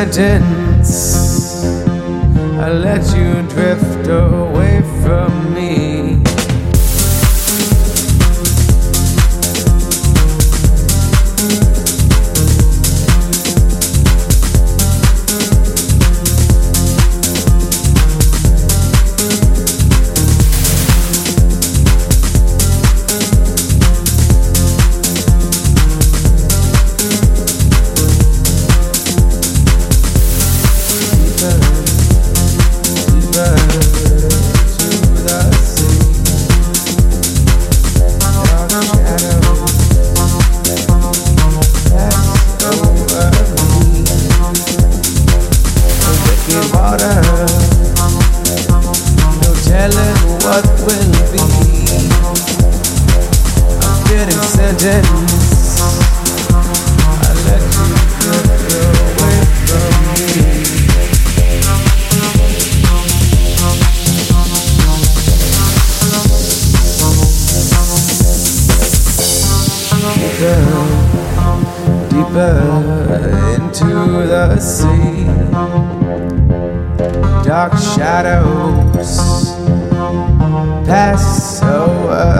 I didn't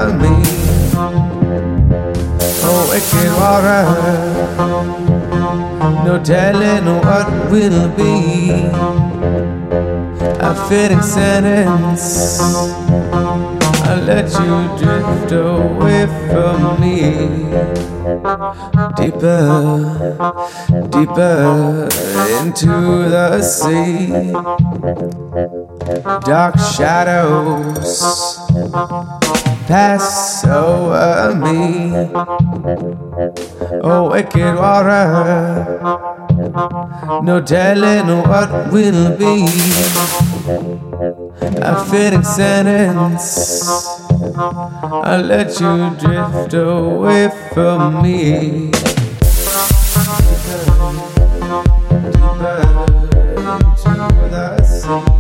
قلبي waking الورى No telling what will be. A fitting sentence I let you drift away from me. Deeper, deeper into the sea. Dark shadows pass over me. Oh, wicked water, no telling what will be. A fitting sentence, I'll let you drift away from me. Deeper, deeper, into the sea.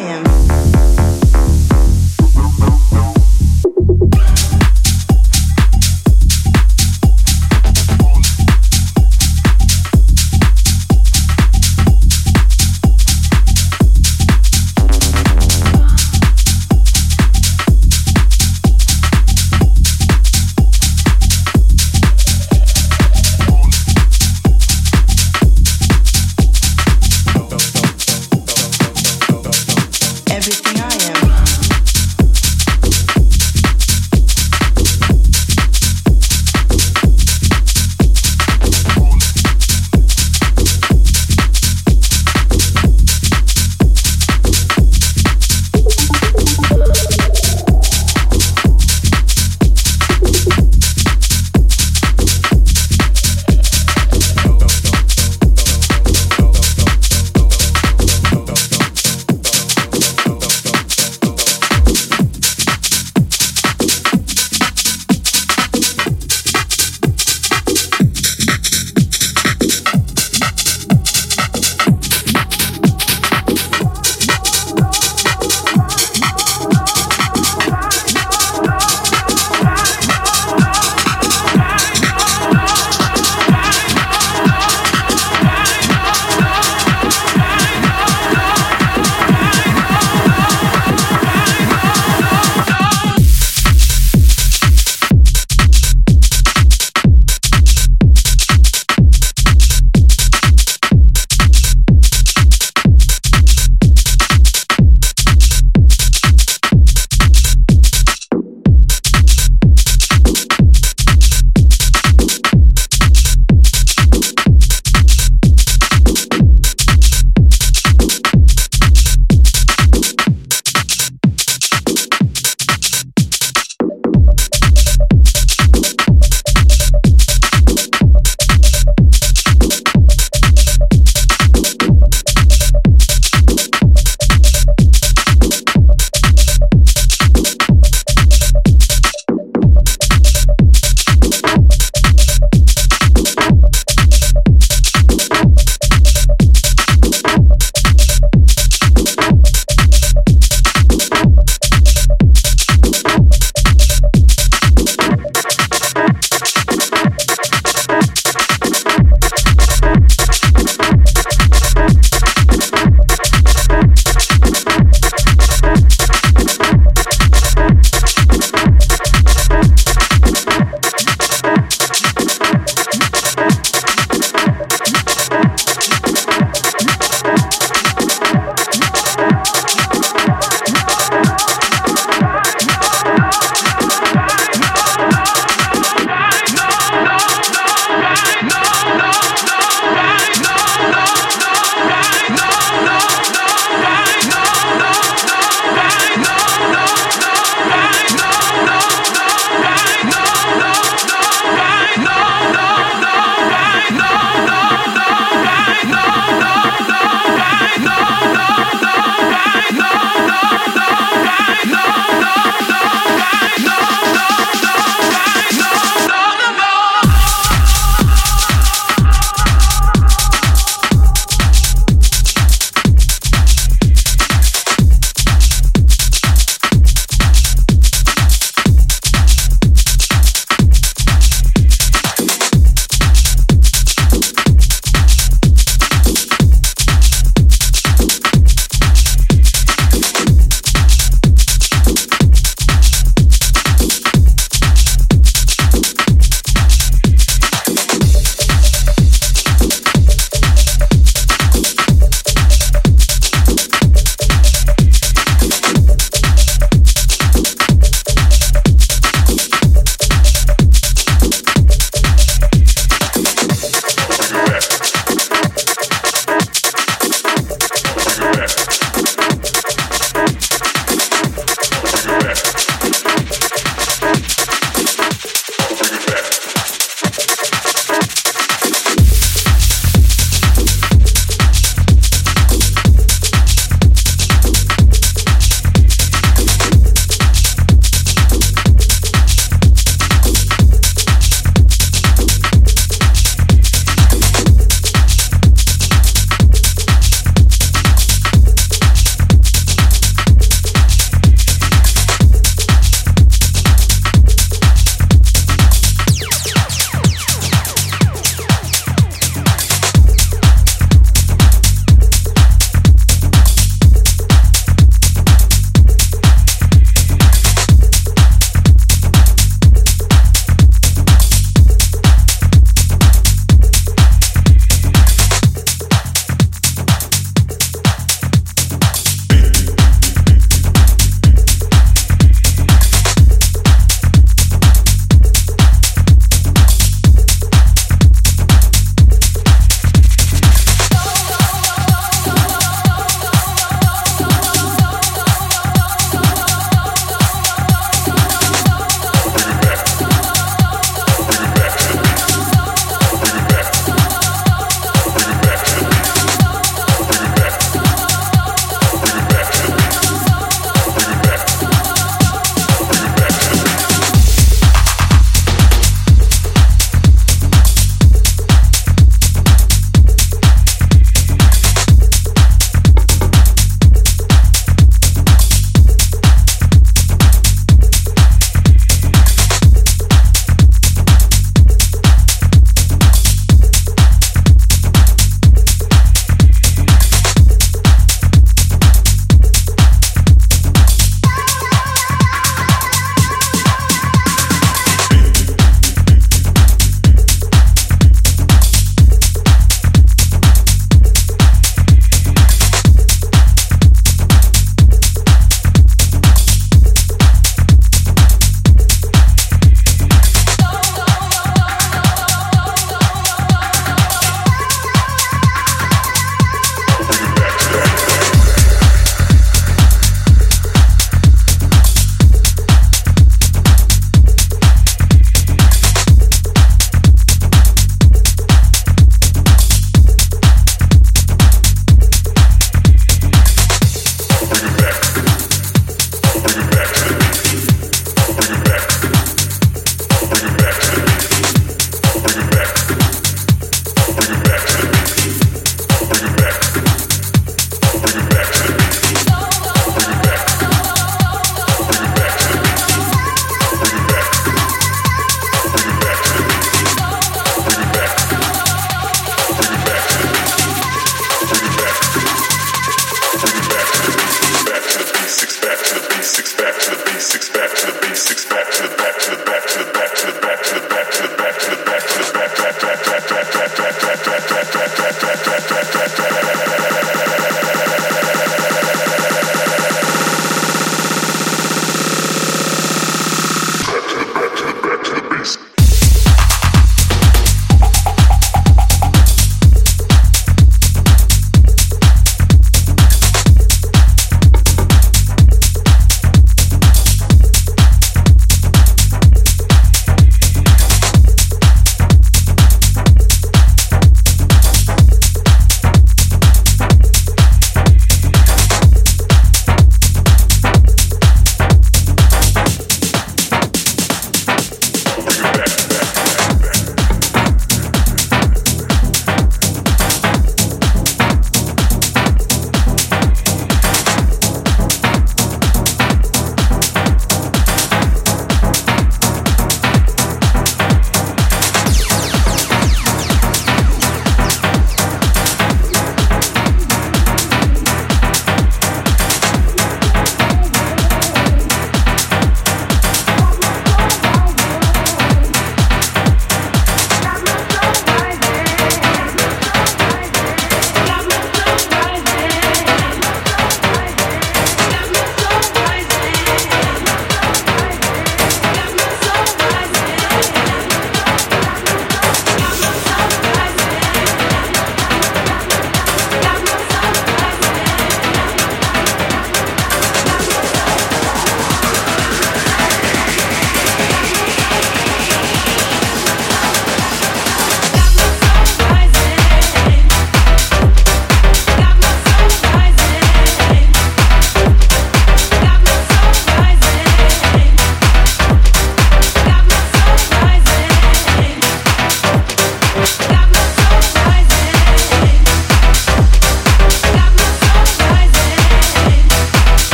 Everything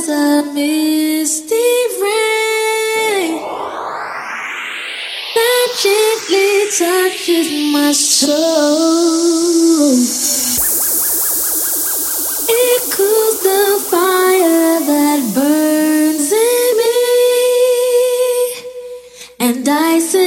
as a misty rain that gently touches my soul. It cools the fire that burns in me, and I say.